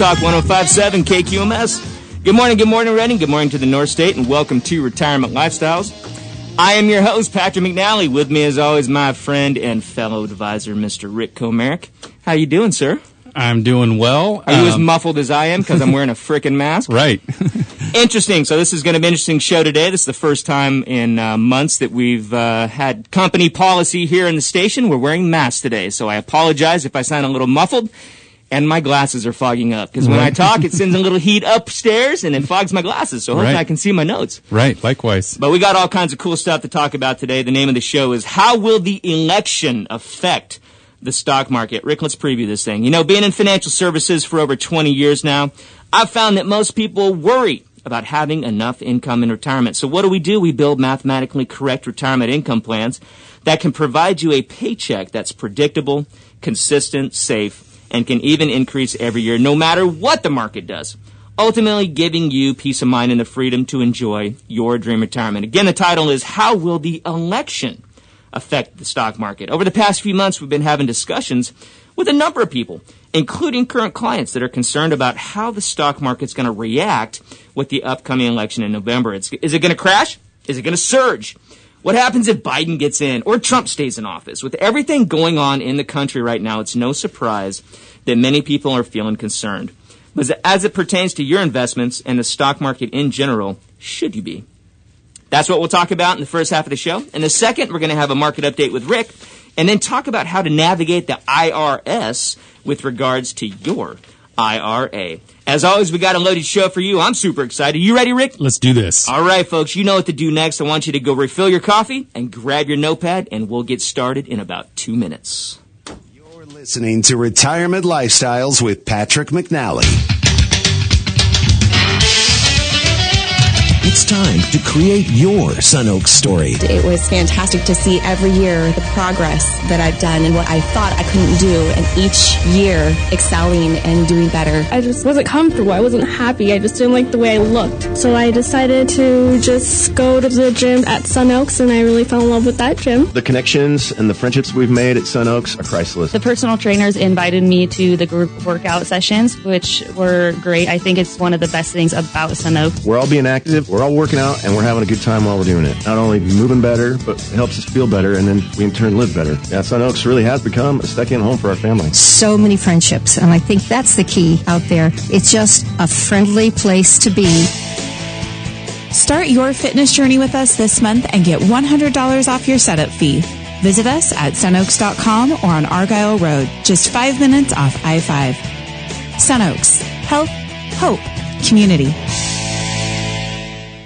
Talk 1057 KQMS. Good morning, good morning, Redding. Good morning to the North State, and welcome to Retirement Lifestyles. I am your host, Patrick McNally. With me, as always, my friend and fellow advisor, Mr. Rick Comerick. How you doing, sir? I'm doing well. Are you as muffled as I am because I'm wearing a freaking mask? Right. interesting. So this is going to be an interesting show today. This is the first time in uh, months that we've uh, had company policy here in the station. We're wearing masks today, so I apologize if I sound a little muffled and my glasses are fogging up because when I talk, it sends a little heat upstairs and it fogs my glasses. So hopefully Right. I can see my notes. Right. Likewise. But we got all kinds of cool stuff to talk about today. The name of the show is How Will the Election Affect the Stock Market? Rick, let's preview this thing. You know, being in financial services for over 20 years now, I've found that most people worry about having enough income in retirement. So what do we do? We build mathematically correct retirement income plans that can provide you a paycheck that's predictable, consistent, safe, and can even increase every year no matter what the market does ultimately giving you peace of mind and the freedom to enjoy your dream retirement. Again, the title is How Will the Election Affect the Stock Market? Over the past few months, we've been having discussions with a number of people, including current clients that are concerned about how the stock market's going to react with the upcoming election in November. It's, is it going to crash? Is it going to surge? What happens if Biden gets in or Trump stays in office? With everything going on in the country right now, it's no surprise that many people are feeling concerned. But as it pertains to your investments and the stock market in general, should you be? That's what we'll talk about in the first half of the show. In the second, we're going to have a market update with Rick and then talk about how to navigate the IRS with regards to your IRA. As always, we got a loaded show for you. I'm super excited. You ready, Rick? Let's do this. All right, folks, you know what to do next. I want you to go refill your coffee and grab your notepad, and we'll get started in about two minutes. You're listening to Retirement Lifestyles with Patrick McNally. Time to create your Sun Oak story. It was fantastic to see every year the progress that I've done and what I thought I couldn't do, and each year excelling and doing better. I just wasn't comfortable. I wasn't happy. I just didn't like the way I looked. So I decided to just go to the gym at Sun Oaks, and I really fell in love with that gym. The connections and the friendships we've made at Sun Oaks are priceless. The personal trainers invited me to the group workout sessions, which were great. I think it's one of the best things about Sun Oaks. We're all being active, we're all working out, and we're having a good time while we're doing it. Not only moving better, but it helps us feel better, and then we in turn live better. Yeah, Sun Oaks really has become a second home for our family. so many friendships, and I think that's the key out there. It's just a friendly place to be. Start your fitness journey with us this month and get $100 off your setup fee. Visit us at sunoaks.com or on Argyle Road, just five minutes off I 5. Sunoaks. Health, hope, community.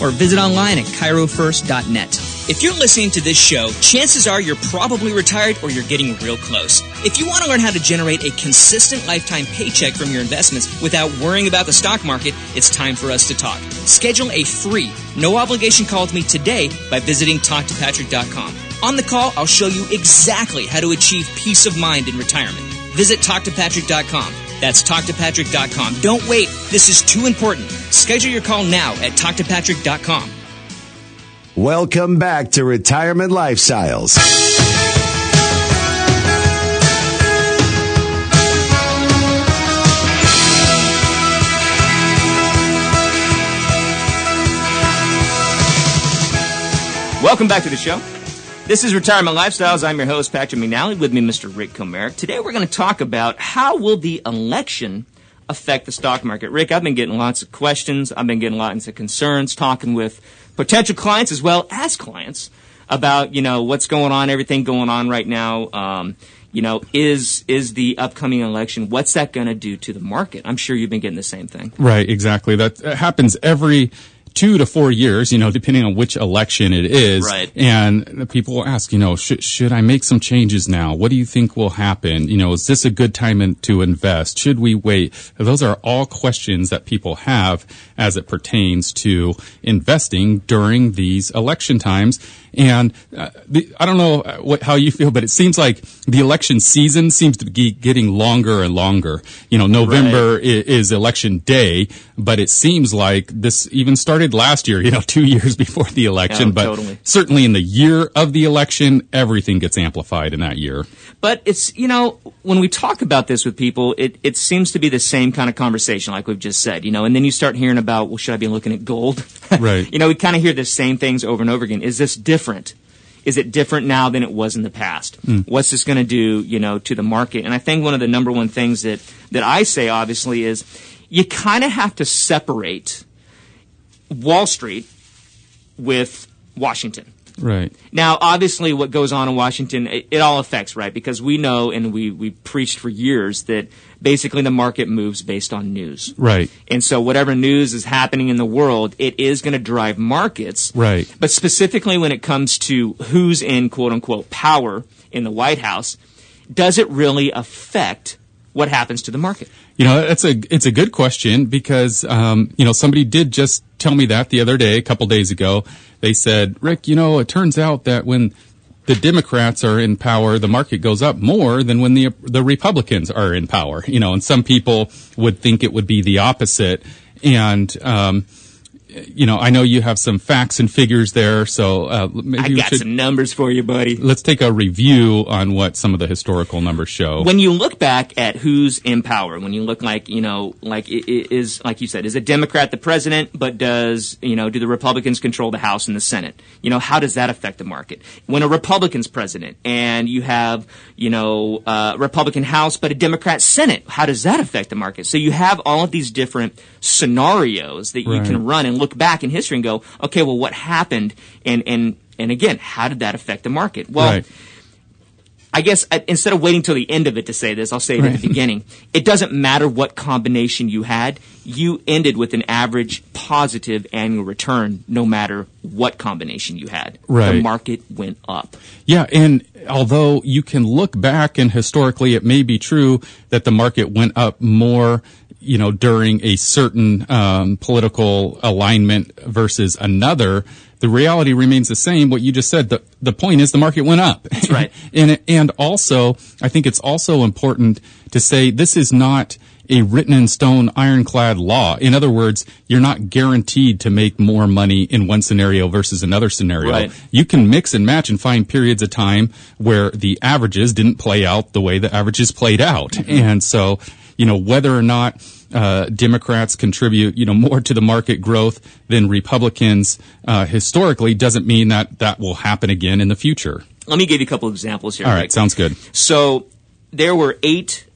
or visit online at chirofirst.net. If you're listening to this show, chances are you're probably retired or you're getting real close. If you want to learn how to generate a consistent lifetime paycheck from your investments without worrying about the stock market, it's time for us to talk. Schedule a free, no obligation call with me today by visiting talktopatrick.com. On the call, I'll show you exactly how to achieve peace of mind in retirement. Visit talktopatrick.com. That's talktopatrick.com. Don't wait. This is too important. Schedule your call now at talktopatrick.com. Welcome back to Retirement Lifestyles. Welcome back to the show. This is Retirement Lifestyles. I'm your host, Patrick McNally. With me, Mr. Rick Comerick. Today, we're going to talk about how will the election affect the stock market. Rick, I've been getting lots of questions. I've been getting lots of concerns, talking with potential clients as well as clients about you know what's going on, everything going on right now. Um, you know, is is the upcoming election? What's that going to do to the market? I'm sure you've been getting the same thing. Right, exactly. That happens every two to four years, you know, depending on which election it is. Right. And people will ask, you know, should, should I make some changes now? What do you think will happen? You know, is this a good time in, to invest? Should we wait? Those are all questions that people have as it pertains to investing during these election times. And uh, the, I don't know what, how you feel, but it seems like the election season seems to be getting longer and longer. You know, November Right. i- is election day, but it seems like this even started last year, you know, two years before the election. Yeah, but totally. certainly in the year of the election, everything gets amplified in that year. But it's, you know, when we talk about this with people, it, it seems to be the same kind of conversation, like we've just said, you know, and then you start hearing about, well, should I be looking at gold? Right. you know, we kind of hear the same things over and over again. Is this different? Is it different now than it was in the past? Hmm. What's this going to do, you know, to the market? And I think one of the number one things that, that I say, obviously, is you kind of have to separate Wall Street with Washington. Right. Now, obviously, what goes on in Washington, it, it all affects, right? Because we know and we, we preached for years that basically the market moves based on news. Right. And so whatever news is happening in the world, it is going to drive markets. Right. But specifically when it comes to who's in quote unquote power in the White House, does it really affect what happens to the market? You know, it's a it's a good question because um, you know somebody did just tell me that the other day, a couple days ago. They said, Rick, you know, it turns out that when the Democrats are in power, the market goes up more than when the the Republicans are in power. You know, and some people would think it would be the opposite. And um, you know, I know you have some facts and figures there, so uh, maybe I got should, some numbers for you, buddy. let's take a review on what some of the historical numbers show. when you look back at who's in power, when you look like you know, like is like you said, is a Democrat the president, but does you know, do the Republicans control the House and the Senate? You know, how does that affect the market? When a Republican's president and you have you know, uh, Republican House but a Democrat Senate, how does that affect the market? So you have all of these different scenarios that you Right. can run and look back in history and go, okay, well, what happened? And and and again, how did that affect the market? Well. right. I guess I, instead of waiting till the end of it to say this, I'll say it right. at the beginning. It doesn't matter what combination you had. You ended with an average positive annual return, no matter what combination you had. Right. The market went up. Yeah, and although you can look back and historically it may be true that the market went up more, you know, during a certain um, political alignment versus another, the reality remains the same. What you just said, the, the point is the market went up. That's right. and, and also, I think it's also important to say this is not a written in stone ironclad law. In other words, you're not guaranteed to make more money in one scenario versus another scenario. Right. You can mix and match and find periods of time where the averages didn't play out the way the averages played out. And so, you know, whether or not uh, Democrats contribute, you know, more to the market growth than Republicans uh, historically doesn't mean that that will happen again in the future. Let me give you a couple of examples here. All right, Rick. sounds good. So there were eight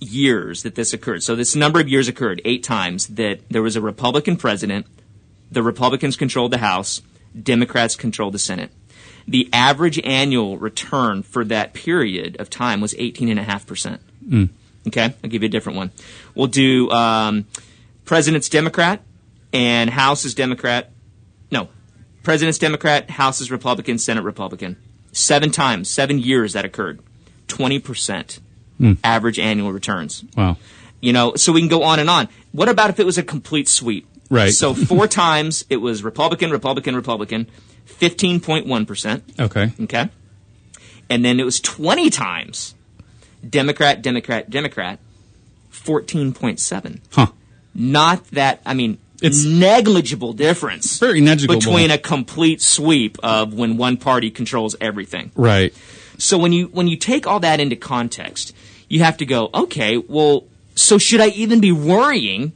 years that this occurred. So this number of years occurred eight times that there was a Republican president, the Republicans controlled the House, Democrats controlled the Senate. The average annual return for that period of time was 18.5%. Okay, I'll give you a different one. We'll do um, President's Democrat and House is Democrat. No, President's Democrat, House is Republican, Senate Republican. Seven times, seven years that occurred. 20% average annual returns. Wow. You know, so we can go on and on. What about if it was a complete sweep? Right. So four times it was Republican, Republican, Republican, 15.1%. Okay. Okay. And then it was 20 times Democrat, Democrat, Democrat, 14.7. Huh. Not that, I mean, it's negligible difference. Very negligible between a complete sweep of when one party controls everything. Right. So when you when you take all that into context, you have to go, okay, well, so should I even be worrying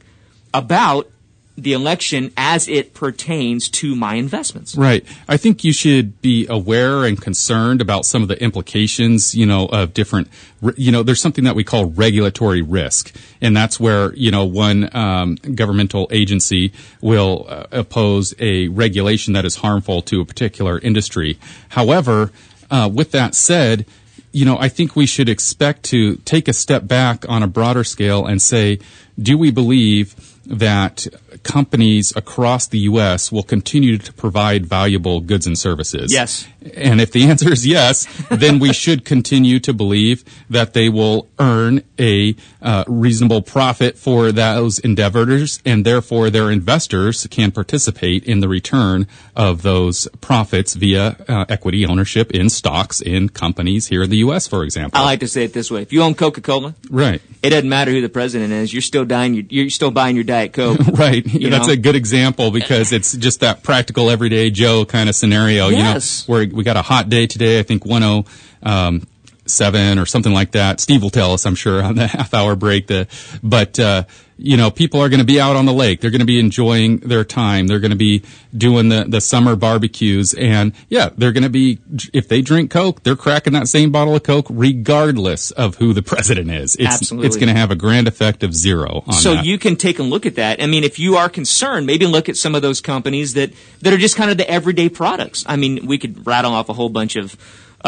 about the election as it pertains to my investments. Right. I think you should be aware and concerned about some of the implications, you know, of different, you know, there's something that we call regulatory risk. And that's where, you know, one um, governmental agency will uh, oppose a regulation that is harmful to a particular industry. However, uh, with that said, you know, I think we should expect to take a step back on a broader scale and say, do we believe that companies across the U.S. will continue to provide valuable goods and services? Yes. And if the answer is yes, then we should continue to believe that they will earn a uh, reasonable profit for those endeavors, and therefore their investors can participate in the return of those profits via uh, equity ownership in stocks in companies here in the U.S., for example. I like to say it this way: if you own Coca-Cola, right, it doesn't matter who the president is. You're still dying. You're, you're still buying your Diet Coke. right. That's know? a good example because it's just that practical everyday Joe kind of scenario. Yes. You know, where we got a hot day today. I think 107 or something like that. Steve will tell us, I'm sure, on the half hour break. The, but, uh, you know, people are going to be out on the lake. They're going to be enjoying their time. They're going to be doing the, the summer barbecues. And yeah, they're going to be, if they drink Coke, they're cracking that same bottle of Coke regardless of who the president is. It's, Absolutely. It's going to have a grand effect of zero on so that. you can take a look at that. I mean, if you are concerned, maybe look at some of those companies that, that are just kind of the everyday products. I mean, we could rattle off a whole bunch of,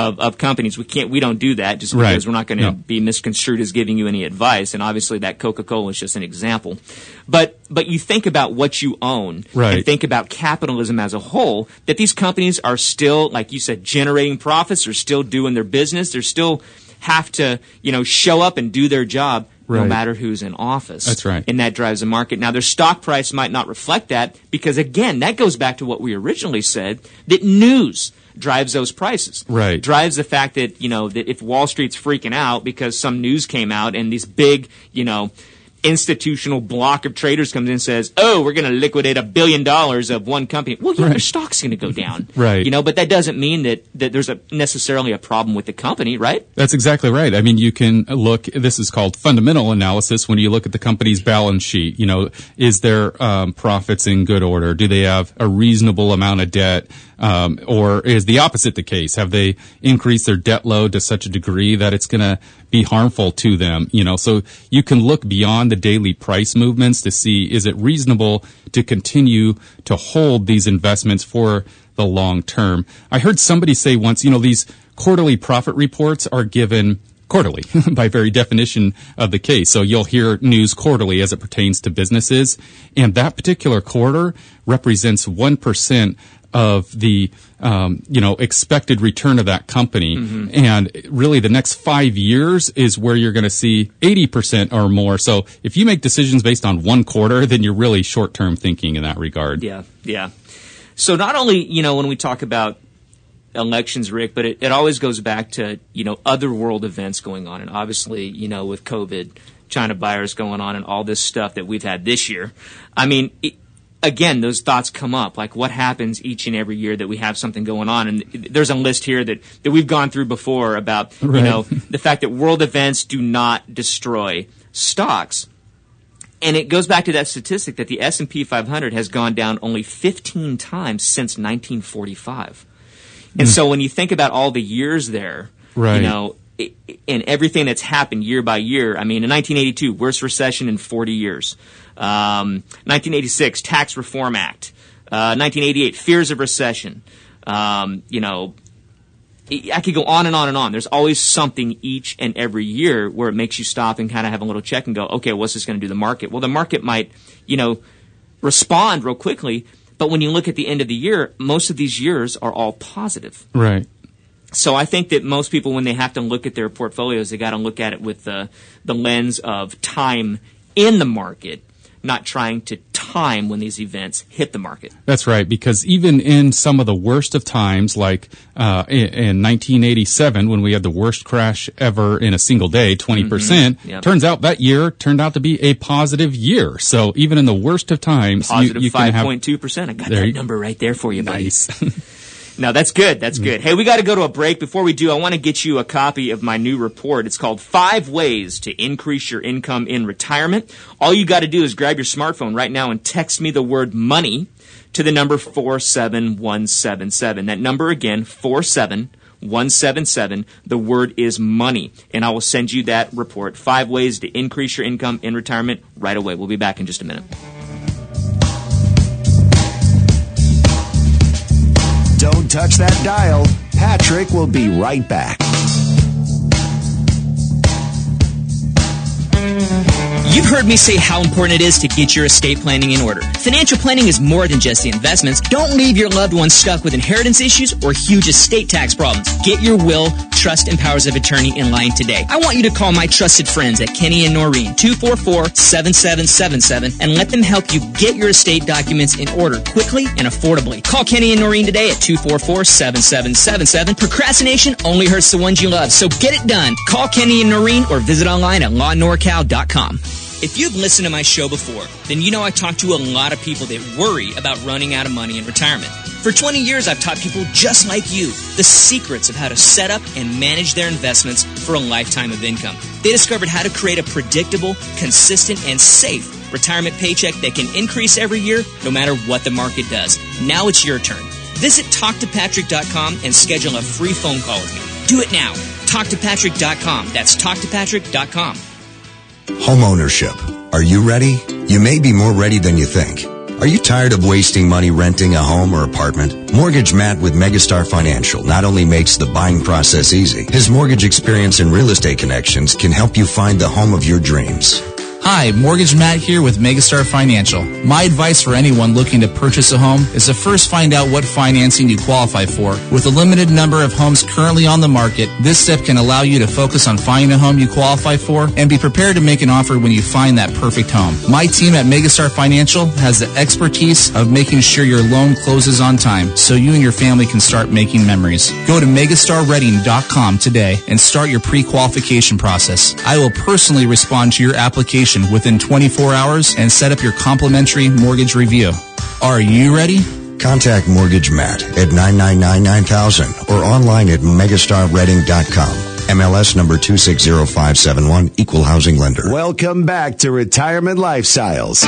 of, of companies. We can't, we don't do that just Right. because we're not going to No. be misconstrued as giving you any advice. And obviously that Coca-Cola is just an example. But, but you think about what you own Right. and think about capitalism as a whole, that these companies are still, like you said, generating profits, they're still doing their business, they're still have to, you know, show up and do their job no matter who's in office. That's right. And that drives the market. Now, their stock price might not reflect that because, again, that goes back to what we originally said that news drives those prices. Right. Drives the fact that, you know, that if Wall Street's freaking out because some news came out and these big, you know, institutional block of traders comes in and says, "Oh, we're going to liquidate a billion dollars of one company." Well, yeah, their stock's going to go down, Right. You know, but that doesn't mean that that there's a necessarily a problem with the company, right? That's exactly right. I mean, you can look, this is called fundamental analysis when you look at the company's balance sheet. You know, is their um, profits in good order? Do they have a reasonable amount of debt? Um, or is the opposite the case? Have they increased their debt load to such a degree that it's going to be harmful to them? You know, so you can look beyond the daily price movements to see is it reasonable to continue to hold these investments for the long term? I heard somebody say once, you know, these quarterly profit reports are given quarterly by very definition of the case. So you'll hear news quarterly as it pertains to businesses. And that particular quarter represents 1% of the, um, you know, expected return of that company. And really the next five years is where you're going to see 80% or more. So if you make decisions based on one quarter, then you're really short-term thinking in that regard. Yeah, yeah. So not only, you know, when we talk about elections, Rick, but it, it always goes back to, you know, other world events going on. And obviously, you know, with COVID, China virus going on and all this stuff that we've had this year. I mean, it, again, those thoughts come up. Like what happens each and every year that we have something going on? And there's a list here that, that we've gone through before about, you know, the fact that world events do not destroy stocks and it goes back to that statistic that the S&P 500 has gone down only 15 times since 1945. And hmm. so when you think about all the years there, Right. you know, and everything that's happened year by year, I mean, in 1982, worst recession in 40 years. Um, 1986, Tax Reform Act. Uh, 1988, fears of recession. Um, you know, I could go on and on and on. There's always something each and every year where it makes you stop and kind of have a little check and go, okay, what's this going to do to the market? Well, the market might, you know, respond real quickly, but when you look at the end of the year, most of these years are all positive. Right. So I think that most people, when they have to look at their portfolios, they got to look at it with the the lens of time in the market, not trying to time when these events hit the market. That's right, because even in some of the worst of times, like uh, in, in 1987, when we had the worst crash ever in a single day, 20%, percent Mm-hmm. Yep. turns out that year turned out to be a positive year. So even in the worst of times, Positive you, you can have 5.2%. I got There that number right there for you, buddy. nice. No, that's good. That's mm. good. Hey, we got to go to a break. Before we do, I want to get you a copy of my new report. It's called Five Ways to Increase Your Income in Retirement. All you got to do is grab your smartphone right now and text me the word money to the number 47177. That number again, 47177. The word is money. And I will send you that report. Five ways to increase your income in retirement right away. We'll be back in just a minute. Don't touch that dial. Patrick will be right back. You've heard me say how important it is to get your estate planning in order. Financial planning is more than just the investments. Don't leave your loved ones stuck with inheritance issues or huge estate tax problems. Get your will, trust, and powers of attorney in line today. I want you to call my trusted friends at Kenny and Norine, 244-7777, and let them help you get your estate documents in order quickly and affordably. Call Kenny and Norine today at 244-7777. Procrastination only hurts the ones you love, so get it done. Call Kenny and Norine or visit online at lawnorcal.com. If you've listened to my show before, then you know I talk to a lot of people that worry about running out of money in retirement. For 20 years, I've taught people just like you the secrets of how to set up and manage their investments for a lifetime of income. They discovered how to create a predictable, consistent, and safe retirement paycheck that can increase every year no matter what the market does. Now it's your turn. Visit TalkToPatrick.com and schedule a free phone call with me. Do it now. TalkToPatrick.com. That's TalkToPatrick.com. Homeownership. Are you ready? You may be more ready than you think. Are you tired of wasting money renting a home or apartment? Mortgage Matt with Megastar Financial not only makes the buying process easy, his mortgage experience and real estate connections can help you find the home of your dreams. Hi, Mortgage Matt here with Megastar Financial. My advice for anyone looking to purchase a home is to first find out what financing you qualify for. With a limited number of homes currently on the market, this step can allow you to focus on finding a home you qualify for and be prepared to make an offer when you find that perfect home. My team at Megastar Financial has the expertise of making sure your loan closes on time so you and your family can start making memories. Go to megastarreading.com today and start your pre-qualification process. I will personally respond to your application within 24 hours and set up your complimentary mortgage review. Are you ready? Contact Mortgage Matt at 999-9000 or online at megastarreading.com. MLS number 260571, Equal Housing Lender. Welcome back to Retirement Lifestyles.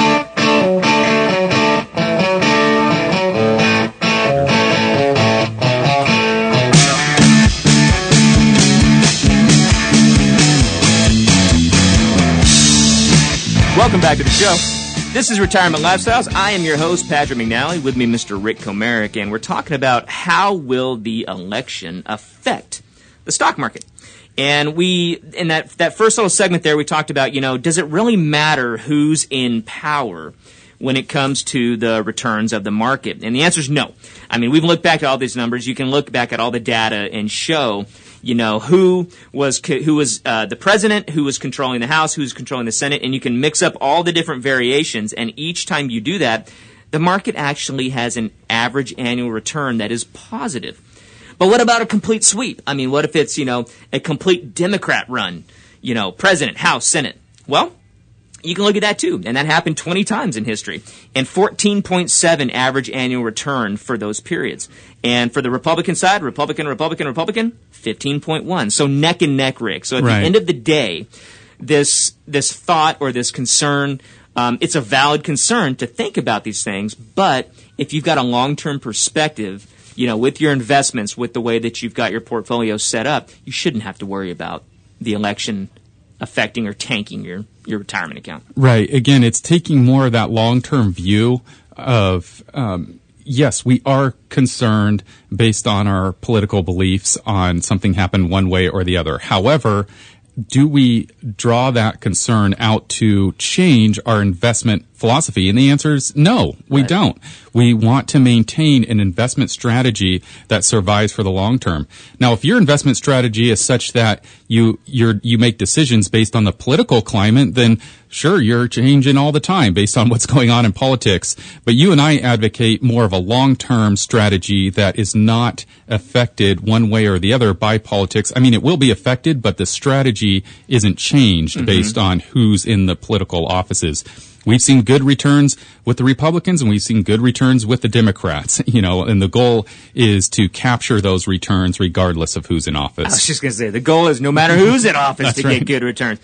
Welcome back to the show. This is Retirement Lifestyles. I am your host, Patrick McNally, with me, Mr. Rick Comerick, and we're talking about how will the election affect the stock market. And we, in that, that first little segment there, we talked about, you know, does it really matter who's in power when it comes to the returns of the market? And the answer is no. I mean, we've looked back at all these numbers. You can look back at all the data and show, you know, who was who was uh, the president, who was controlling the House, who's controlling the Senate, and you can mix up all the different variations. And each time you do that, the market actually has an average annual return that is positive. But what about a complete sweep? I mean, what if it's, you know, a complete Democrat run, you know, president, House, Senate? Well, you can look at that too. And that happened 20 times in history. And 14.7 average annual return for those periods. And for the Republican side, Republican, Republican, Republican, 15.1. So neck and neck, Rick. So at Right. the end of the day, this, this thought or this concern, um, it's a valid concern to think about these things. But if you've got a long-term perspective, you know, with your investments, with the way that you've got your portfolio set up, you shouldn't have to worry about the election affecting or tanking your, your retirement account. Right. Again, it's taking more of that long term view of, um, yes, we are concerned based on our political beliefs on something happened one way or the other. However, do we draw that concern out to change our investment philosophy? And the answer is no, we don't. We want to maintain an investment strategy that survives for the long term. Now, if your investment strategy is such that you you you make decisions based on the political climate, then sure, you're changing all the time based on what's going on in politics. But you and I advocate more of a long term strategy that is not affected one way or the other by politics. I mean, it will be affected, but the strategy isn't changed Mm-hmm. based on who's in the political offices. We've seen good returns with the Republicans and we've seen good returns with the Democrats, you know, and the goal is to capture those returns regardless of who's in office. I was just going to say the goal is no matter who's in office to right. get good returns.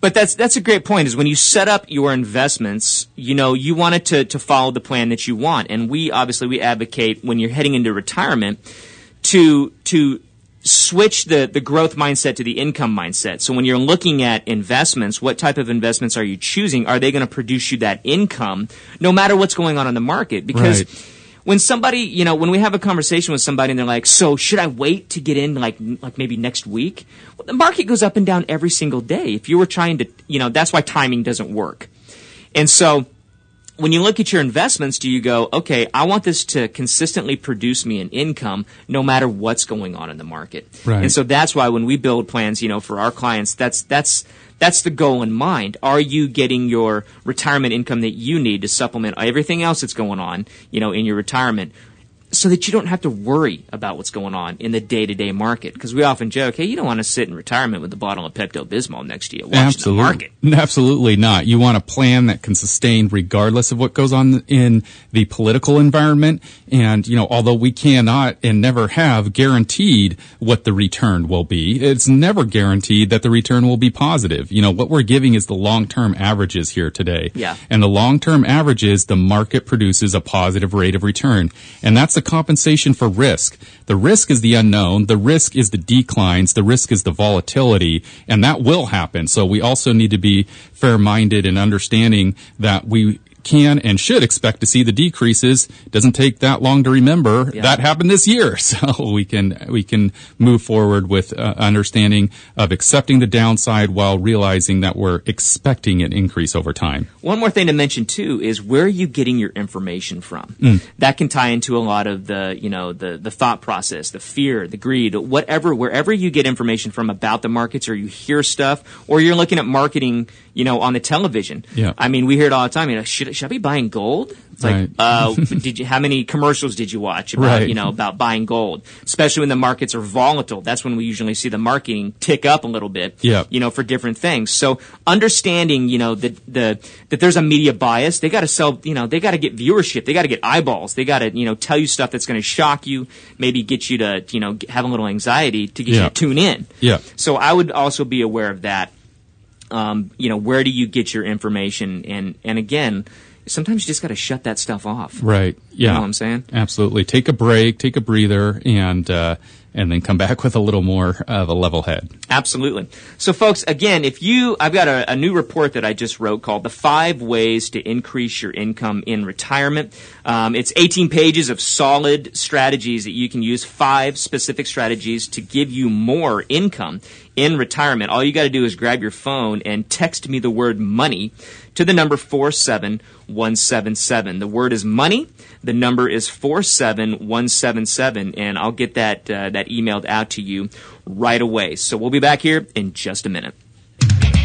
But that's that's a great point. Is when you set up your investments, you know, you want it to to follow the plan that you want, and we obviously we advocate when you're heading into retirement to to switch the the growth mindset to the income mindset. So when you're looking at investments, what type of investments are you choosing? Are they going to produce you that income no matter what's going on in the market? Because Right. when somebody, you know, when we have a conversation with somebody and they're like, "So should I wait to get in like like maybe next week?" Well, the market goes up and down every single day. If you were trying to, you know, that's why timing doesn't work. And so when you look at your investments, do you go, okay, I want this to consistently produce me an income no matter what's going on in the market. Right. And so that's why when we build plans, you know, for our clients, that's that's that's the goal in mind. Are you getting your retirement income that you need to supplement everything else that's going on, you know, in your retirement? So that you don't have to worry about what's going on in the day-to-day market. Because we often joke, hey, you don't want to sit in retirement with a bottle of Pepto-Bismol next to you watching Absolutely. the market. Absolutely not. You want a plan that can sustain regardless of what goes on in the political environment. And, you know, although we cannot and never have guaranteed what the return will be, it's never guaranteed that the return will be positive. You know, what we're giving is the long-term averages here today. Yeah. And the long-term averages, the market produces a positive rate of return. And that's the compensation for risk. The risk is the unknown. The risk is the declines. The risk is the volatility. And that will happen. So we also need to be fair-minded and understanding that we can and should expect to see the decreases. Doesn't take that long to remember Yeah. that happened this year. So we can, we can move forward with uh, understanding of accepting the downside while realizing that we're expecting an increase over time. One more thing to mention too is where are you getting your information from? Mm. That can tie into a lot of the, you know, the, the thought process, the fear, the greed, whatever, wherever you get information from about the markets or you hear stuff or you're looking at marketing, you know, on the television. Yeah. I mean, we hear it all the time, you know, should, should I be buying gold? It's like, Right. uh, did you, how many commercials did you watch about, Right. you know, about buying gold? Especially when the markets are volatile. That's when we usually see the marketing tick up a little bit Yeah. you know, for different things. So understanding, you know, that the that there's a media bias, they got to sell, you know, they got to get viewership, they got to get eyeballs, they got to, you know, tell you stuff that's going to shock you, maybe get you to, you know, have a little anxiety to get you to tune in. Yeah. So I would also be aware of that. Um, you know, where do you get your information? And and again, sometimes you just got to shut that stuff off. Right. Yeah. You know what I'm saying? Absolutely. Take a break, take a breather, and uh, and then come back with a little more of a level head. Absolutely. So, folks, again, if you, I've got a, a new report that I just wrote called "The Five Ways to Increase Your Income in Retirement." Um, it's 18 pages of solid strategies that you can use. Five specific strategies to give you more income in retirement. All you got to do is grab your phone and text me the word money to the number 47177. The word is money. The number is 47177 and I'll get that uh, that emailed out to you right away. So we'll be back here in just a minute.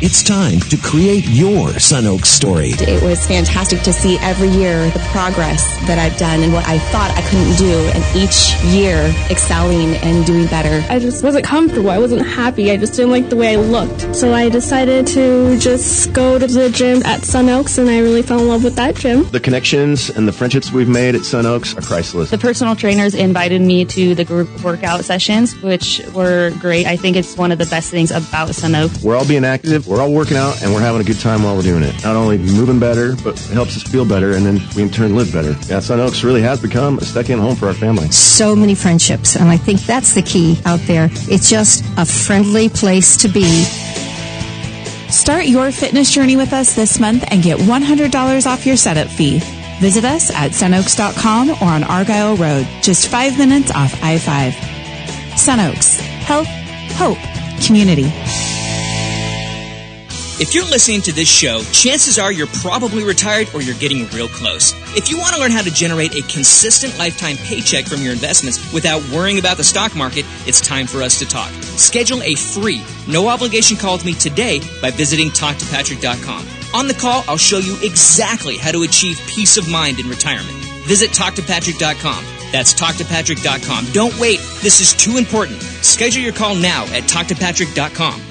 It's time to create your Sun Oak story. It was fantastic to see every year the progress that I've done and what I thought I couldn't do, and each year excelling and doing better. I just wasn't comfortable. I wasn't happy. I just didn't like the way I looked. So I decided to just go to the gym at Sun Oaks, and I really fell in love with that gym. The connections and the friendships we've made at Sun Oaks are priceless. The personal trainers invited me to the group workout sessions, which were great. I think it's one of the best things about Sun Oaks. We're all being active, we're all working out, and we're having a good time while we're doing it. Not only moving better, but it helps us feel better, and then we in turn live better. Yeah, Sun Oaks really has become a second home for our family. So many friendships, and I think that's the key out there. It's just a friendly place to be. Start your fitness journey with us this month and get $100 off your setup fee. Visit us at sunoaks.com or on Argyle Road, just five minutes off I-5. Sunoaks. Health, hope, community. If you're listening to this show, chances are you're probably retired or you're getting real close. If you want to learn how to generate a consistent lifetime paycheck from your investments without worrying about the stock market, it's time for us to talk. Schedule a free, no obligation call with me today by visiting talktopatrick.com. On the call, I'll show you exactly how to achieve peace of mind in retirement. Visit talktopatrick.com. That's talktopatrick.com. Don't wait. This is too important. Schedule your call now at talktopatrick.com.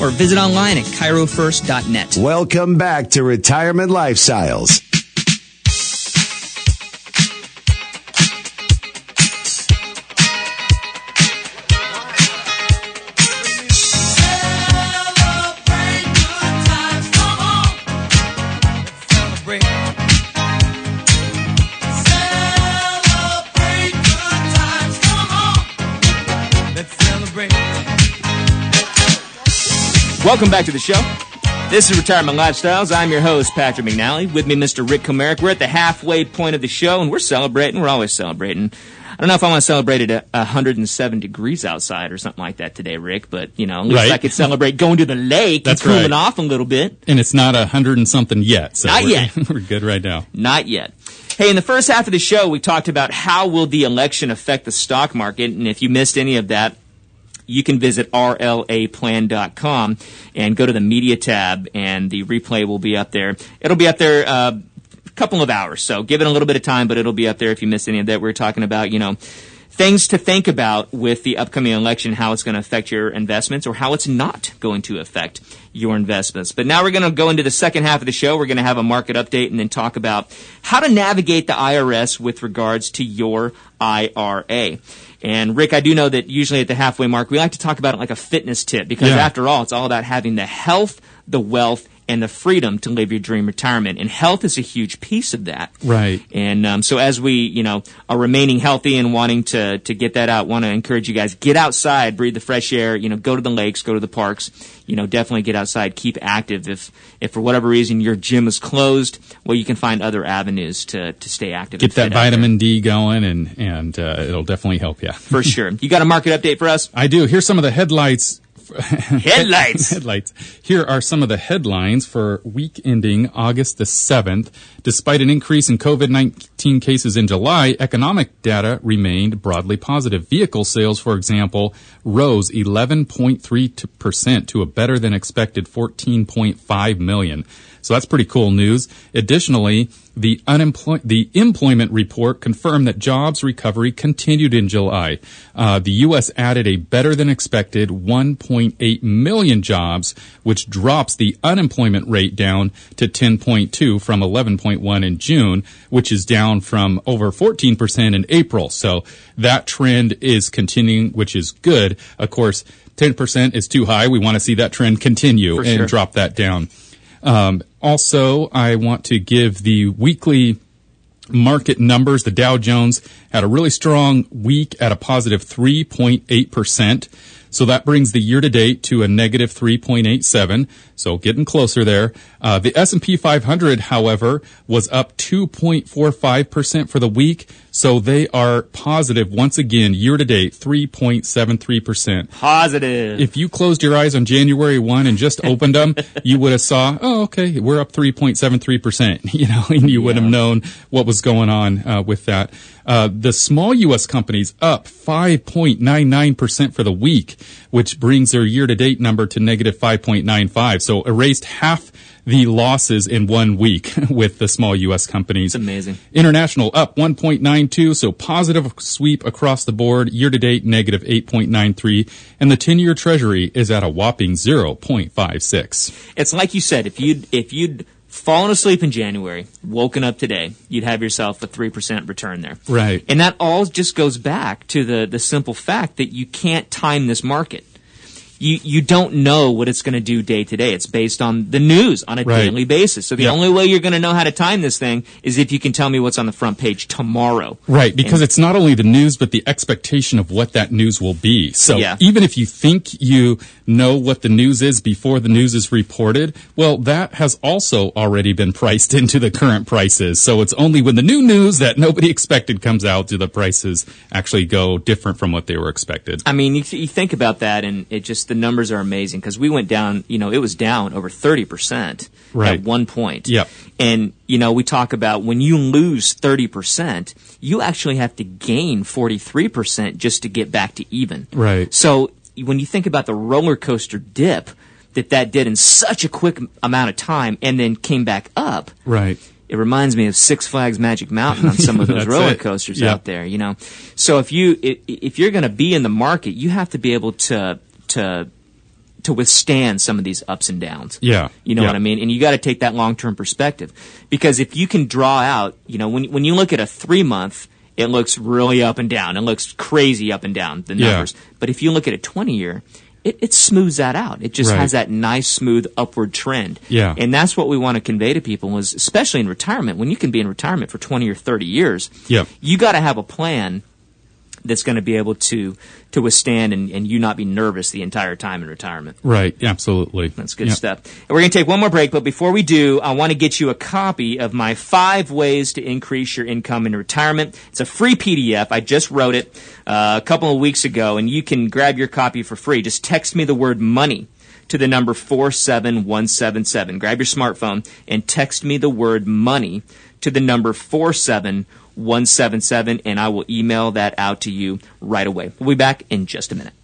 or visit online at chirofirst.net. Welcome back to Retirement Lifestyles. Welcome back to the show. This is Retirement Lifestyles. I'm your host, Patrick McNally. With me, Mr. Rick Comerick. We're at the halfway point of the show, and we're celebrating. We're always celebrating. I don't know if I want to celebrate it at 107 degrees outside or something like that today, Rick, but, you know, at least Right. I could celebrate going to the lake That's and cooling right. off a little bit. And it's not a hundred and something yet. So Not we're, yet. We're good right now. Not yet. Hey, in the first half of the show, we talked about how will the election affect the stock market, and if you missed any of that, you can visit rlaplan.com and go to the media tab, and the replay will be up there. It'll be up there uh, a couple of hours, so give it a little bit of time, but it'll be up there if you miss any of that. We are talking about, you know, things to think about with the upcoming election, how it's going to affect your investments or how it's not going to affect your investments. But now we're going to go into the second half of the show. We're going to have a market update and then talk about how to navigate the IRS with regards to your IRA. And Rick, I do know that usually at the halfway mark, we like to talk about it like a fitness tip because Yeah. after all, it's all about having the health, the wealth, and the freedom to live your dream retirement. And health is a huge piece of that. Right. And um, so as we, you know, are remaining healthy and wanting to to get that out, want to encourage you guys get outside, breathe the fresh air. You know, go to the lakes, go to the parks. You know, definitely get outside, keep active. If if for whatever reason your gym is closed, well, you can find other avenues to to stay active. Get that fit out there. vitamin D going, and and uh, it'll definitely help you. for sure. You got a market update for us? I do. Here's some of the headlights. Headlights. headlights. Here are some of the headlines for week ending August the 7th. Despite an increase in COVID-19 cases in July, economic data remained broadly positive. Vehicle sales, for example, rose 11.3% to a better than expected 14.5 million. So that's pretty cool news. Additionally, the unemploy- the employment report confirmed that jobs recovery continued in July. Uh, the U.S. added a better than expected 1.8 million jobs, which drops the unemployment rate down to 10.2 from 11.1 in June, which is down from over 14% in April. So that trend is continuing, which is good. Of course, 10% is too high. We want to see that trend continue For and sure. drop that down. Um, also, I want to give the weekly market numbers. The Dow Jones had a really strong week at a positive 3.8%. So that brings the year to date to a negative 3.87. So getting closer there. Uh, the S&P 500, however, was up 2.45% for the week. So they are positive once again year to date 3.73%. Positive. If you closed your eyes on January 1 and just opened them, you would have saw, oh, okay, we're up 3.73%, you know, and you would have known what was going on uh, with that. Uh, the small U.S. companies up 5.99% for the week, which brings their year-to-date number to negative 5.95. So erased half the losses in one week with the small U.S. companies. It's amazing. International up 1.92, so positive sweep across the board. Year to date, negative 8.93. And the 10 year treasury is at a whopping 0.56. It's like you said, if you'd if you'd fallen asleep in January, woken up today, you'd have yourself a three percent return there. Right. And that all just goes back to the the simple fact that you can't time this market. You you don't know what it's going to do day to day. It's based on the news on a Right. daily basis. So the Yeah. only way you're going to know how to time this thing is if you can tell me what's on the front page tomorrow. Right, because And- it's not only the news, but the expectation of what that news will be. So Yeah. even if you think you know what the news is before the news is reported, well, that has also already been priced into the current prices. So it's only when the new news that nobody expected comes out do the prices actually go different from what they were expected. I mean, you, you think about that, and it just the numbers are amazing because we went down. You know, it was down over thirty percent Right. at one point. Yep. And you know, we talk about when you lose thirty percent, you actually have to gain forty three percent just to get back to even. Right. So when you think about the roller coaster dip that that did in such a quick amount of time, and then came back up. Right. It reminds me of Six Flags Magic Mountain on some of those roller coasters Yeah. out there, you know. So if you if you're going to be in the market, you have to be able to to to withstand some of these ups and downs. Yeah. You know Yeah. what I mean? And you got to take that long-term perspective. Because if you can draw out, you know, when when you look at a 3 month, it looks really up and down. It looks crazy up and down the Yeah. numbers. But if you look at a 20 year, it, it smooths that out. It just Right. has that nice smooth upward trend. Yeah. And that's what we want to convey to people was especially in retirement when you can be in retirement for 20 or 30 years. Yep. You got to have a plan that's going to be able to to withstand and, and you not be nervous the entire time in retirement. Right. Absolutely. That's good Yep. stuff. And we're going to take one more break, but before we do, I want to get you a copy of my five ways to increase your income in retirement. It's a free PDF. I just wrote it uh, a couple of weeks ago, and you can grab your copy for free. Just text me the word money to the number 47177. Grab your smartphone and text me the word money to the number 47177, and I will email that out to you right away. We'll be back in just a minute.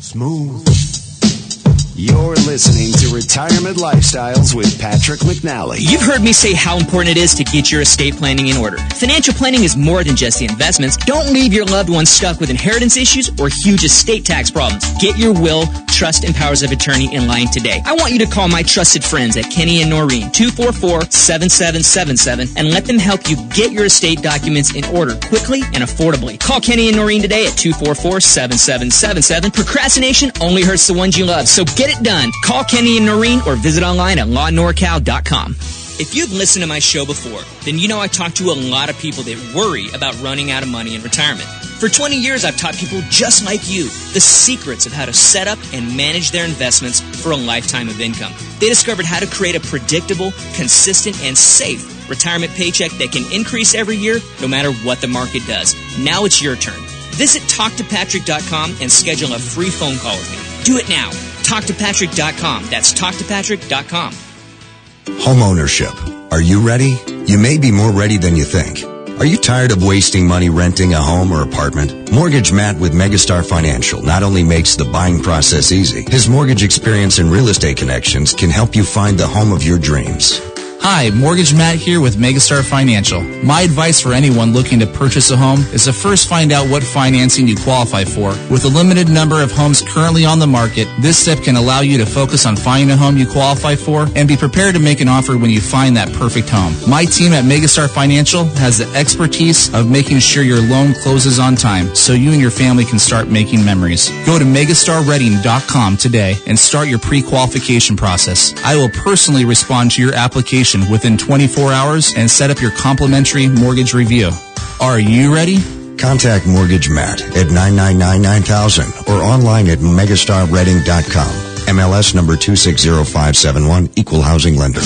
Smooth. You're listening to Retirement Lifestyles with Patrick McNally. You've heard me say how important it is to get your estate planning in order. Financial planning is more than just the investments. Don't leave your loved ones stuck with inheritance issues or huge estate tax problems. Get your will, trust, and powers of attorney in line today. I want you to call my trusted friends at Kenny and Norine, 244-7777, and let them help you get your estate documents in order quickly and affordably. Call Kenny and Norine today at 244-7777. Procrastination only hurts the ones you love, so get it done. Call Kenny and Norine or visit online at lawnorcal.com. If you've listened to my show before, then you know I talk to a lot of people that worry about running out of money in retirement. For 20 years, I've taught people just like you the secrets of how to set up and manage their investments for a lifetime of income. They discovered how to create a predictable, consistent, and safe retirement paycheck that can increase every year no matter what the market does. Now it's your turn. Visit TalkToPatrick.com and schedule a free phone call with me. Do it now. TalkToPatrick.com. That's TalkToPatrick.com. Home ownership. Are you ready? You may be more ready than you think. Are you tired of wasting money renting a home or apartment? Mortgage Matt with Megastar Financial not only makes the buying process easy, his mortgage experience and real estate connections can help you find the home of your dreams. Hi, Mortgage Matt here with Megastar Financial. My advice for anyone looking to purchase a home is to first find out what financing you qualify for. With a limited number of homes currently on the market, this step can allow you to focus on finding a home you qualify for and be prepared to make an offer when you find that perfect home. My team at Megastar Financial has the expertise of making sure your loan closes on time so you and your family can start making memories. Go to megastarredding.com today and start your pre-qualification process. I will personally respond to your application within 24 hours and set up your complimentary mortgage review. Are you ready? Contact Mortgage Matt at 999-9000 or online at megastarredding.com. MLS number 260571, Equal Housing Lender.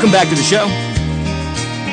Welcome back to the show.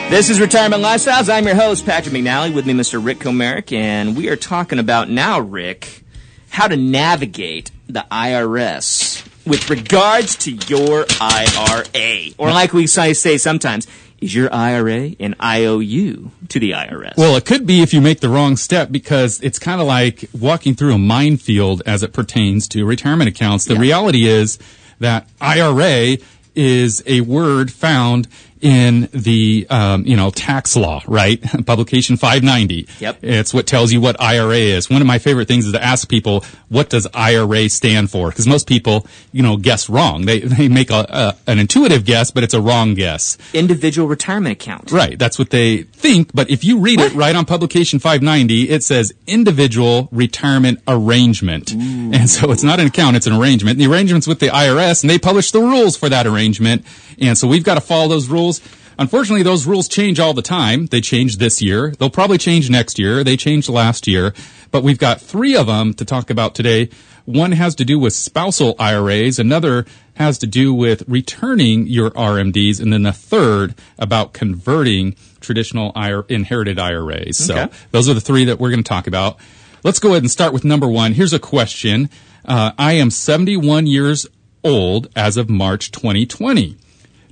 This is Retirement Lifestyles. I'm your host, Patrick McNally, with me, Mr. Rick Comerick, and we are talking about now, Rick, how to navigate the IRS with regards to your IRA. Or like we say say sometimes, is your IRA an IOU to the IRS? Well, it could be if you make the wrong step because it's kind of like walking through a minefield as it pertains to retirement accounts. The reality is that IRA is a word found in the um, you know tax law, right? Publication 590. Yep. It's what tells you what IRA is. One of my favorite things is to ask people what does IRA stand for because most people you know guess wrong. They they make a, a, an intuitive guess, but it's a wrong guess. Individual retirement account. Right. That's what they think. But if you read it right on publication 590, it says individual retirement arrangement. And so it's not an account, it's an arrangement. The arrangement's with the IRS and they publish the rules for that arrangement. And so we've got to follow those rules. Unfortunately, those rules change all the time. They change this year. They'll probably change next year. They changed last year. But we've got three of them to talk about today. One has to do with spousal IRAs. Another has to do with returning your RMDs. And then the third about converting traditional IR, inherited IRAs. So Okay. those are the three that we're going to talk about. Let's go ahead and start with number one. Here's a question. Uh, I am 71 years old as of March 2020.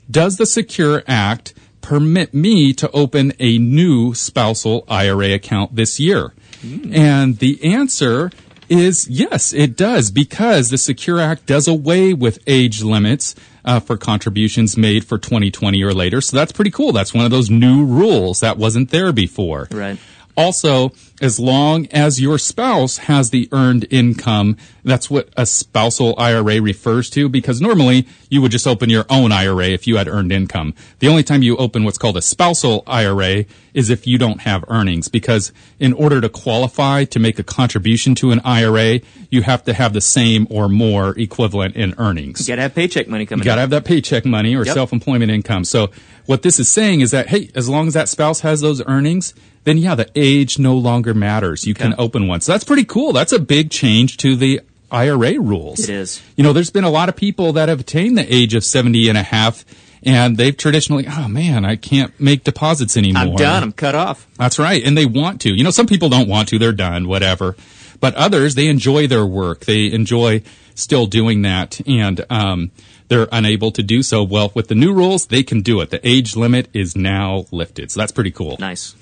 Does the Secure Act permit me to open a new spousal IRA account this year? And the answer is yes, it does, because the Secure Act does away with age limits uh, for contributions made for 2020 or later. So that's pretty cool. That's one of those new rules that wasn't there before. Right. Also, as long as your spouse has the earned income, that's what a spousal IRA refers to because normally you would just open your own IRA if you had earned income. The only time you open what's called a spousal IRA is if you don't have earnings because in order to qualify to make a contribution to an IRA, you have to have the same or more equivalent in earnings. You gotta have paycheck money coming You gotta in. have that paycheck money or Yep. self-employment income. So what this is saying is that, hey, as long as that spouse has those earnings, then yeah, the age no longer matters. You can open one. So that's pretty cool. That's a big change to the IRA rules. It is. You know, there's been a lot of people that have attained the age of 70 and a half and they've traditionally, oh man, I can't make deposits anymore. I'm done. I'm cut off. That's right. And they want to. You know, some people don't want to. They're done, whatever. But others, they enjoy their work. They enjoy still doing that. And, um, they're unable to do so. Well, with the new rules, they can do it. The age limit is now lifted. So that's pretty cool. Nice.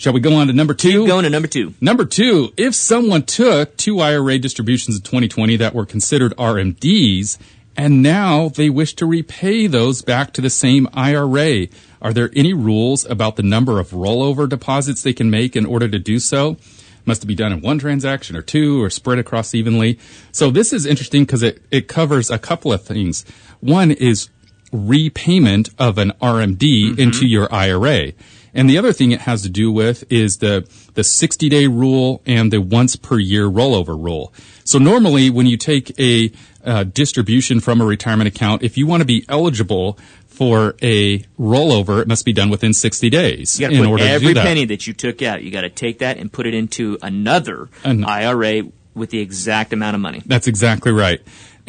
Shall we go on to number two? Going to number two. Number two, if someone took two IRA distributions in 2020 that were considered RMDs, and now they wish to repay those back to the same IRA, are there any rules about the number of rollover deposits they can make in order to do so? Must it be done in one transaction or two or spread across evenly? So this is interesting because it, it covers a couple of things. One is repayment of an RMD mm-hmm. into your IRA. And the other thing it has to do with is the, the 60 day rule and the once per year rollover rule. So normally when you take a uh, distribution from a retirement account, if you want to be eligible for a rollover, it must be done within 60 days You got to in put order to every do that. penny that you took out. You got to take that and put it into another An- IRA with the exact amount of money. That's exactly right.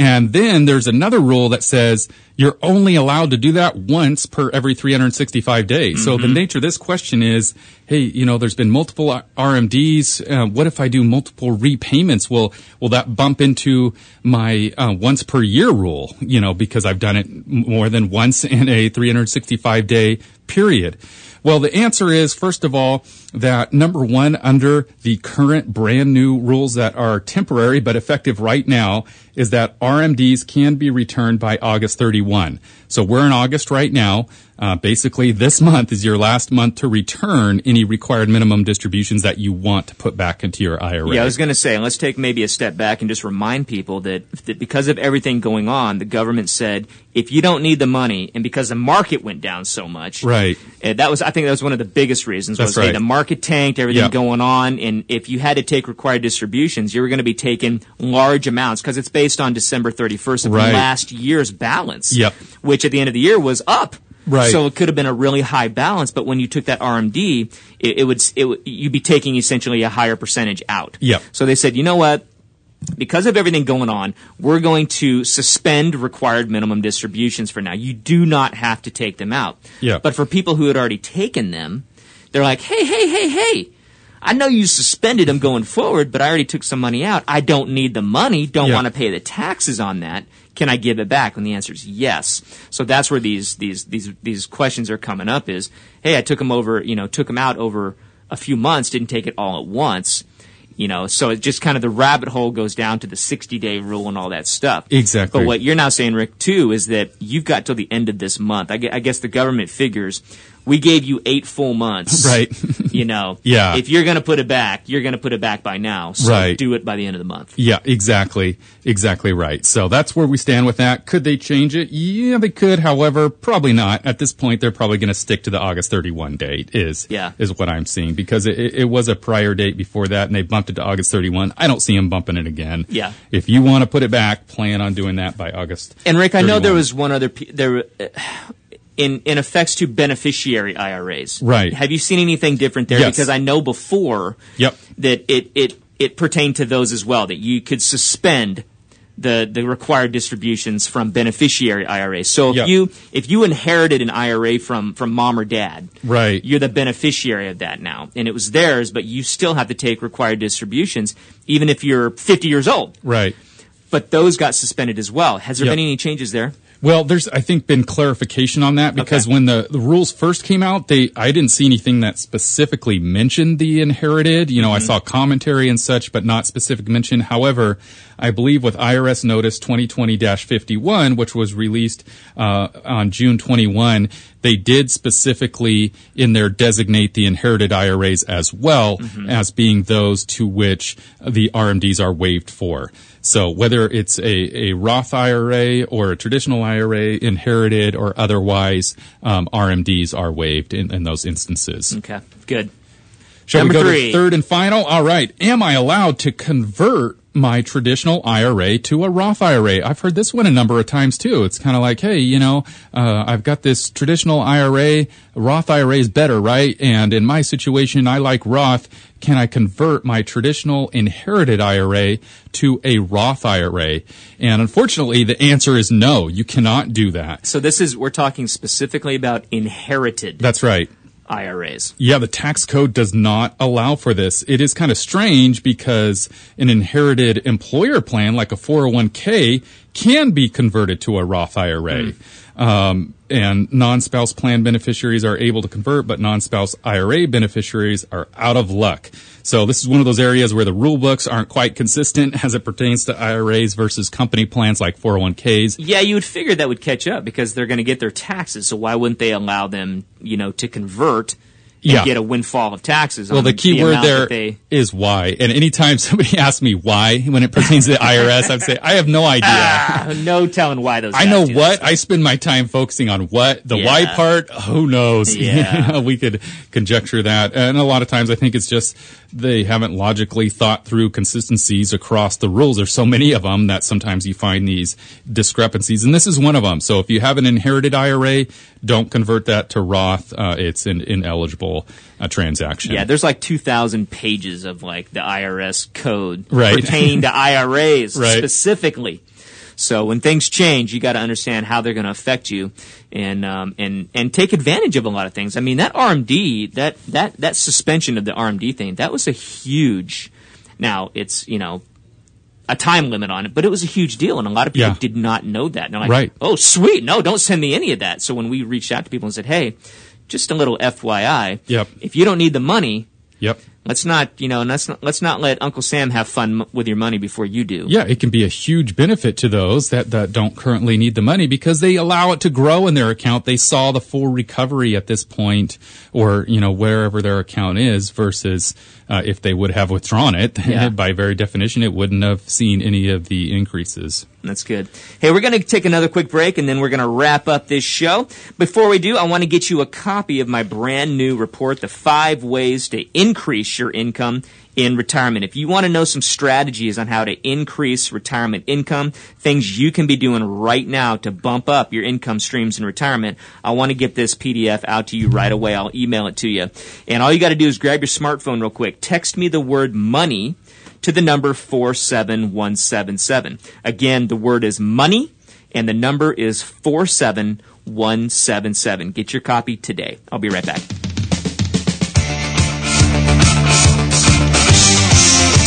And then there's another rule that says you're only allowed to do that once per every 365 days. So the Mm-hmm. nature of this question is, hey, you know, there's been multiple RMDs. Uh, what if I do multiple repayments? Will will that bump into my uh, once per year rule? You know, because I've done it more than once in a 365 day period. Well, the answer is, first of all, that number one, under the current brand new rules that are temporary but effective right now, is that RMDs can be returned by August 31. So we're in August right now. Uh, basically, this month is your last month to return any required minimum distributions that you want to put back into your IRA. Yeah, I was going to say, let's take maybe a step back and just remind people that, that because of everything going on, the government said if you don't need the money, and because the market went down so much, Right. uh, that was I think that was one of the biggest reasons. That's was hey, right. the market tanked, everything Yeah. going on, and if you had to take required distributions, you were going to be taking large amounts because it's based on December 31st of Right. last year's balance, Yep. which at the end of the year was up. Right. So it could have been a really high balance, but when you took that RMD, it, it would it you'd be taking essentially a higher percentage out. Yep. So they said, you know what? Because of everything going on, we're going to suspend required minimum distributions for now. You do not have to take them out. Yeah. But for people who had already taken them, they're like, hey, hey, hey, hey. I know you suspended them going forward, but I already took some money out. I don't need the money. Don't Yeah. want to pay the taxes on that. Can I give it back? And the answer is yes. So that's where these these these these questions are coming up. Is hey, I took them over, you know, took them out over a few months, didn't take it all at once. You know, so it just kind of the rabbit hole goes down to the 60 day rule and all that stuff. Exactly. But what you're now saying, Rick, too, is that you've got till the end of this month. I I guess the government figures we gave you eight full months. Right. you know, Yeah. If you're going to put it back, you're going to put it back by now. So Right. do it by the end of the month. Yeah, exactly. Exactly right. So that's where we stand with that. Could they change it? Yeah, they could. However, probably not. At this point, they're probably going to stick to the August 31 date is, Yeah. is what I'm seeing because it, it was a prior date before that and they bumped it to August 31. I don't see them bumping it again. Yeah. If you want to put it back, plan on doing that by August. And Rick, I know there was one other pe- there uh, in in effects to beneficiary IRAs. Right. Have you seen anything different there? Yes. Because I know before Yep. that it it it pertained to those as well that you could suspend the the required distributions from beneficiary IRAs. So if Yep. you if you inherited an IRA from from mom or dad, Right. you're the beneficiary of that now, and it was theirs, but you still have to take required distributions even if you're 50 years old. Right. But those got suspended as well. Has there Yep. been any changes there? Well, there's I think been clarification on that because Okay. when the, the rules first came out, they I didn't see anything that specifically mentioned the inherited. You know, I saw commentary and such, but not specific mention. However, I believe with IRS Notice 2020-51, which was released uh, on June 21, they did specifically in there designate the inherited IRAs as well as being those to which the RMDs are waived for. So whether it's a, a Roth IRA or a traditional IRA, inherited or otherwise, um, RMDs are waived in, in those instances. Okay, good. Shall Number we go three. to third and final? All right. Am I allowed to convert my traditional IRA to a Roth IRA? I've heard this one a number of times too. It's kind of like, hey, you know, uh, I've got this traditional IRA. Roth IRA is better, right? And in my situation, I like Roth. Can I convert my traditional inherited IRA to a Roth IRA? And unfortunately, the answer is no. You cannot do that. So this is we're talking specifically about inherited That's right. IRAs. Yeah, the tax code does not allow for this. It is kind of strange because an inherited employer plan like a 401k can be converted to a Roth IRA. Hmm. Um, and non-spouse plan beneficiaries are able to convert, but non-spouse IRA beneficiaries are out of luck. So this is one of those areas where the rule books aren't quite consistent as it pertains to IRAs versus company plans like 401ks. Yeah, you would figure that would catch up because they're going to get their taxes. So why wouldn't they allow them, you know, to convert Yeah. get a windfall of taxes? Well, the key word amount there that is they, why. And anytime somebody asks me why when it pertains to the IRS, I'd say, I have no idea. Ah, no telling why those. I know what. I spend my time focusing on what. The Yeah. why part, who knows? Yeah. we could conjecture that. And a lot of times I think it's just they haven't logically thought through consistencies across the rules. There's so many of them that sometimes you find these discrepancies. And this is one of them. So if you have an inherited IRA, don't convert that to Roth. Uh, it's an ineligible uh, transaction. Yeah, there's like 2,000 pages of like the IRS code Right. pertaining to IRAs Right. specifically. So when things change, you got to understand how they're going to affect you, and um, and and take advantage of a lot of things. I mean, that RMD, that that that suspension of the RMD thing, that was a huge. Now it's you know a time limit on it, but it was a huge deal, and a lot of people Yeah. did not know that. And they're like, Right. "Oh, sweet, no, don't send me any of that." So when we reached out to people and said, "Hey, just a little FYI, Yep. if you don't need the money, Yep. let's not, you know, let's not, let's not let Uncle Sam have fun m- with your money before you do." Yeah, it can be a huge benefit to those that, that don't currently need the money because they allow it to grow in their account. They saw the full recovery at this point or, you know, wherever their account is versus uh, if they would have withdrawn it. Yeah. By very definition, it wouldn't have seen any of the increases. That's good. Hey, we're going to take another quick break and then we're going to wrap up this show. Before we do, I want to get you a copy of my brand new report, The Five Ways to Increase Your Income in Retirement. If you want to know some strategies on how to increase retirement income, things you can be doing right now to bump up your income streams in retirement, I want to get this PDF out to you right away. I'll email it to you. And all you got to do is grab your smartphone real quick. Text me the word money to the number 47177. Again, the word is money and the number is 47177. Get your copy today. I'll be right back.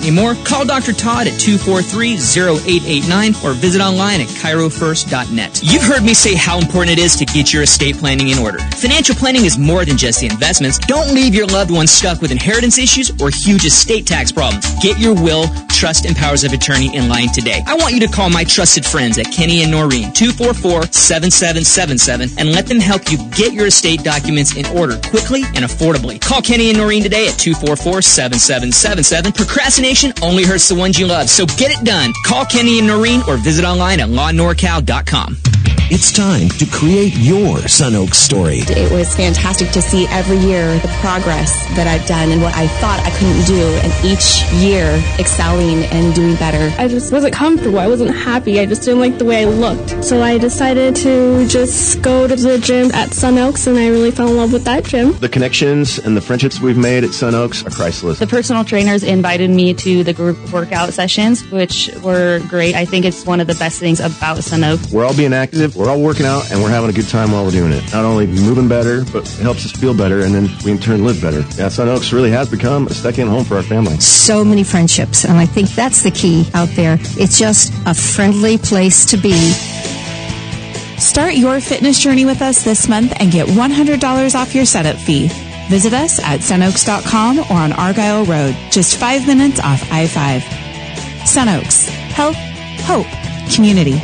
anymore. Call Dr. Todd at 243-0889 or visit online at chirofirst.net. You've heard me say how important it is to get your estate planning in order. Financial planning is more than just the investments. Don't leave your loved ones stuck with inheritance issues or huge estate tax problems. Get your will, trust, and powers of attorney in line today. I want you to call my trusted friends at Kenny and Norine, 244-7777, and let them help you get your estate documents in order quickly and affordably. Call Kenny and Norine today at 244-7777. Procrastination only hurts the ones you love, so get it done. Call Kenny and Norine or visit online at lawnorcal.com. It's time to create your Sun Oak story. It was fantastic to see every year the progress that I've done and what I thought I couldn't do, and each year excelling and doing better. I just wasn't comfortable. I wasn't happy. I just didn't like the way I looked. So I decided to just go to the gym at Sun Oaks, and I really fell in love with that gym. The connections and the friendships we've made at Sun Oaks are priceless. The personal trainers invited me to the group workout sessions, which were great. I think it's one of the best things about Sun Oaks. We're all being active, we're all working out, and we're having a good time while we're doing it. Not only moving better, but it helps us feel better, and then we in turn live better. Yeah, Sun Oaks really has become a second home for our family. So many friendships, and I think that's the key out there. It's just a friendly place to be. Start your fitness journey with us this month and get $100 off your setup fee. Visit us at sunoaks.com or on Argyle Road, just five minutes off I 5. Sunoaks. Health, hope, community.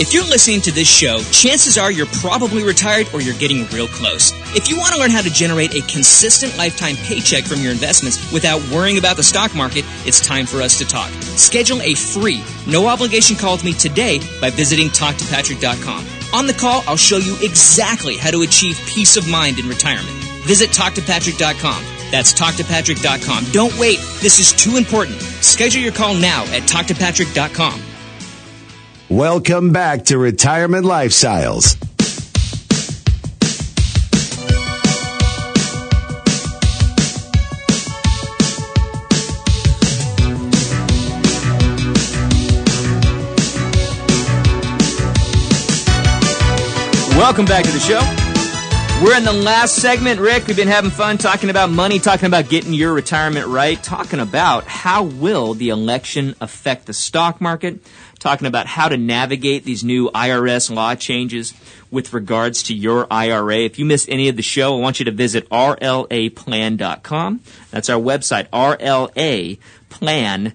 If you're listening to this show, chances are you're probably retired or you're getting real close. If you want to learn how to generate a consistent lifetime paycheck from your investments without worrying about the stock market, it's time for us to talk. Schedule a free, no obligation call with me today by visiting talktopatrick.com. On the call, I'll show you exactly how to achieve peace of mind in retirement. Visit talktopatrick.com. That's talktopatrick.com. Don't wait. This is too important. Schedule your call now at talktopatrick.com. Welcome back to Retirement Lifestyles. Welcome back to the show. We're in the last segment, Rick. We've been having fun talking about money, talking about getting your retirement right, talking about how will the election affect the stock market, talking about how to navigate these new IRS law changes with regards to your IRA. If you missed any of the show, I want you to visit rlaplan.com. That's our website, rlaplan.com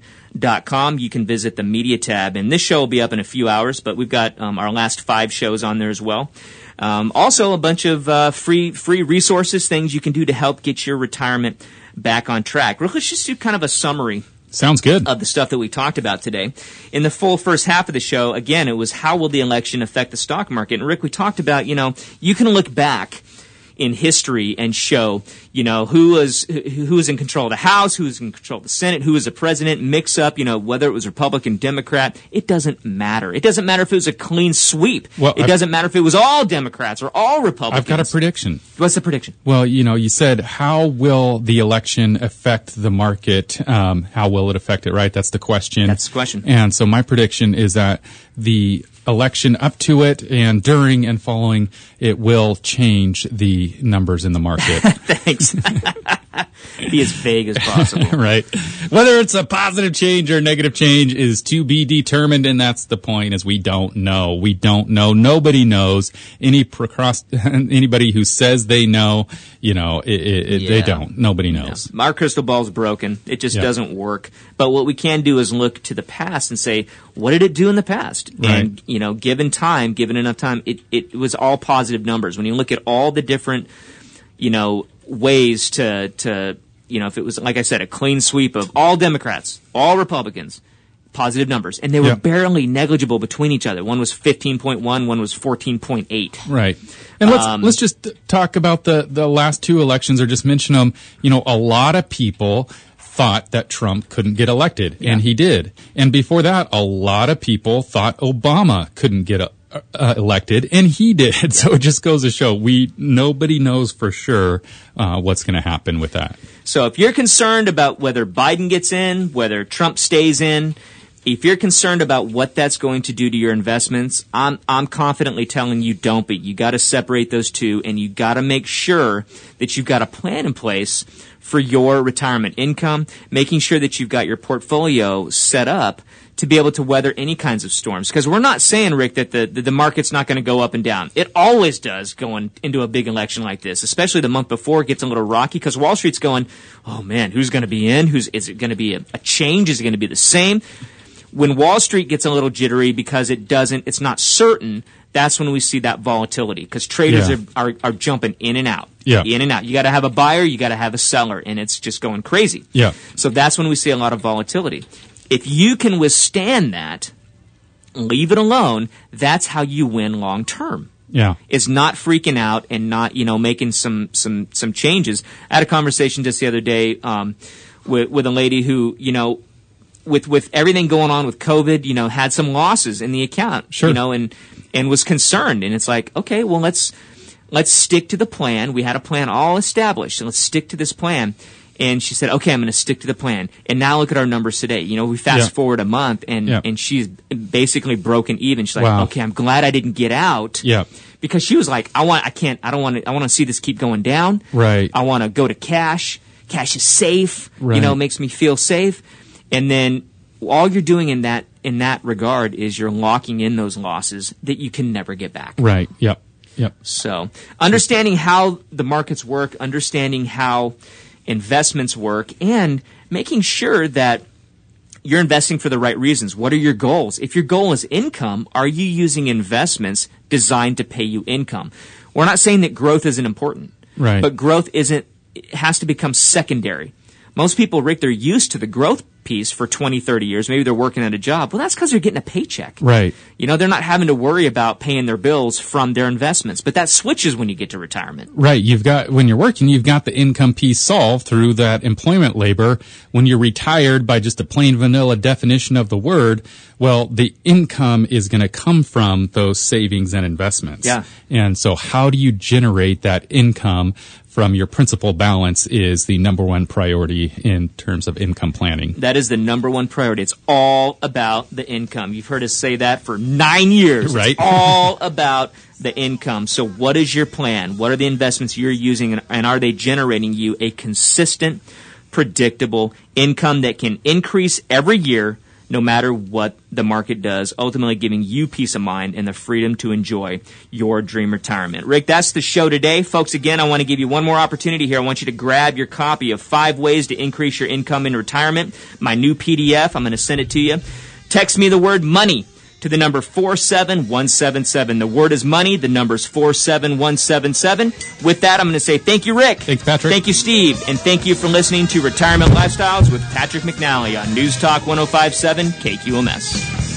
com. You can visit the media tab, and this show will be up in a few hours. But we've got um, our last five shows on there as well. Um, also, a bunch of uh, free free resources, things you can do to help get your retirement back on track. Let's just do kind of a summary. Sounds good. Of the stuff that we talked about today. In the full first half of the show, again, it was how will the election affect the stock market? And Rick, we talked about, you know, you can look back in history and show, you know, who was who was in control of the House, who was in control of the Senate, who was the president, mix up, you know, whether it was Republican, Democrat. It doesn't matter. It doesn't matter if it was a clean sweep. Well, it I've- doesn't matter if it was all Democrats or all Republicans. I've got a prediction. What's the prediction? Well, you know, you said how will the election affect the market? Um, how will it affect it? Right, that's the question. That's the question. And so my prediction is that the election up to it and during and following it will change the numbers in the market. Thanks. Be as vague as possible. right. Whether it's a positive change or negative change is to be determined, and that's the point. Is we don't know. We don't know. Nobody knows. Any procrast- anybody who says they know, you know, it, it, it- they don't. Nobody knows. Our crystal ball's broken. It just Yeah. doesn't work. But what we can do is look to the past and say, what did it do in the past? And, you know, given time, given enough time, it, it was all positive numbers. When you look at all the different, you know, ways to, to, you know, if it was, like I said, a clean sweep of all Democrats, all Republicans, positive numbers. And they were Yeah. barely negligible between each other. One was 15.1, one was 14.8. Right. And let's Um, let's just talk about the the last two elections, or just mention them. You know, a lot of people thought that Trump couldn't get elected, and he did. And before that, a lot of people thought Obama couldn't get uh, elected, and he did. So it just goes to show we nobody knows for sure uh, what's going to happen with that. So if you're concerned about whether Biden gets in, whether Trump stays in, if you're concerned about what that's going to do to your investments, I'm I'm confidently telling you don't be. You got to separate those two and you got to make sure that you've got a plan in place for your retirement income, making sure that you've got your portfolio set up to be able to weather any kinds of storms. Because we're not saying, Rick, that the, the, the market's not going to go up and down. It always does going into a big election like this, especially the month before it gets a little rocky because Wall Street's going, oh man, who's going to be in? Who's, is it going to be a, a change? Is it going to be the same? When Wall Street gets a little jittery because it doesn't, it's not certain, that's when we see that volatility because traders Yeah. are, are, are jumping in and out. Yeah. In and out. You got to have a buyer, you got to have a seller, and it's just going crazy. Yeah. So that's when we see a lot of volatility. If you can withstand that, leave it alone, that's how you win long term. Yeah. Is not freaking out and not, you know, making some, some, some changes. I had a conversation just the other day, um, with, with a lady who, you know, with, with everything going on with COVID, you know, had some losses in the account, Sure. you know, and, and was concerned. And it's like, okay, well, let's, let's stick to the plan. We had a plan all established, and let's stick to this plan. And she said, okay, I'm going to stick to the plan. And now look at our numbers today. You know, we fast Yeah. forward a month and, Yeah. and she's basically broken even. She's like, Wow. okay, I'm glad I didn't get out. Yeah. Because she was like, I want, I can't, I don't want to, I want to see this keep going down. Right. I want to go to cash. Cash is safe. Right. You know, makes me feel safe. And then all you're doing in that, in that regard is you're locking in those losses that you can never get back. Right. Yep. Yep. So, understanding how the markets work, understanding how investments work, and making sure that you're investing for the right reasons. What are your goals? If your goal is income, are you using investments designed to pay you income? We're not saying that growth isn't important, Right. but growth isn't, it has to become secondary. Most people, Rick, they're used to the growth piece for 20, 30 years. Maybe they're working at a job. Well, that's because they're getting a paycheck. Right. You know, they're not having to worry about paying their bills from their investments, but that switches when you get to retirement. Right. You've got, when you're working, you've got the income piece solved through that employment labor. When you're retired by just a plain vanilla definition of the word, well, the income is going to come from those savings and investments. Yeah. And so how do you generate that income from your principal balance is the number one priority in terms of income planning. That is the number one priority. It's all about the income. You've heard us say that for nine years. Right. It's all about the income. So, what is your plan? What are the investments you're using, and, and are they generating you a consistent, predictable income that can increase every year? No matter what the market does, ultimately giving you peace of mind and the freedom to enjoy your dream retirement. Rick, that's the show today. Folks, again, I want to give you one more opportunity here. I want you to grab your copy of Five Ways to Increase Your Income in Retirement, my new PDF. I'm going to send it to you. Text me the word money to the number 47177. The word is money. The number is 47177. With that, I'm going to say thank you, Rick. Thanks, Patrick. Thank you, Steve. And thank you for listening to Retirement Lifestyles with Patrick McNally on News Talk 1057 KQMS.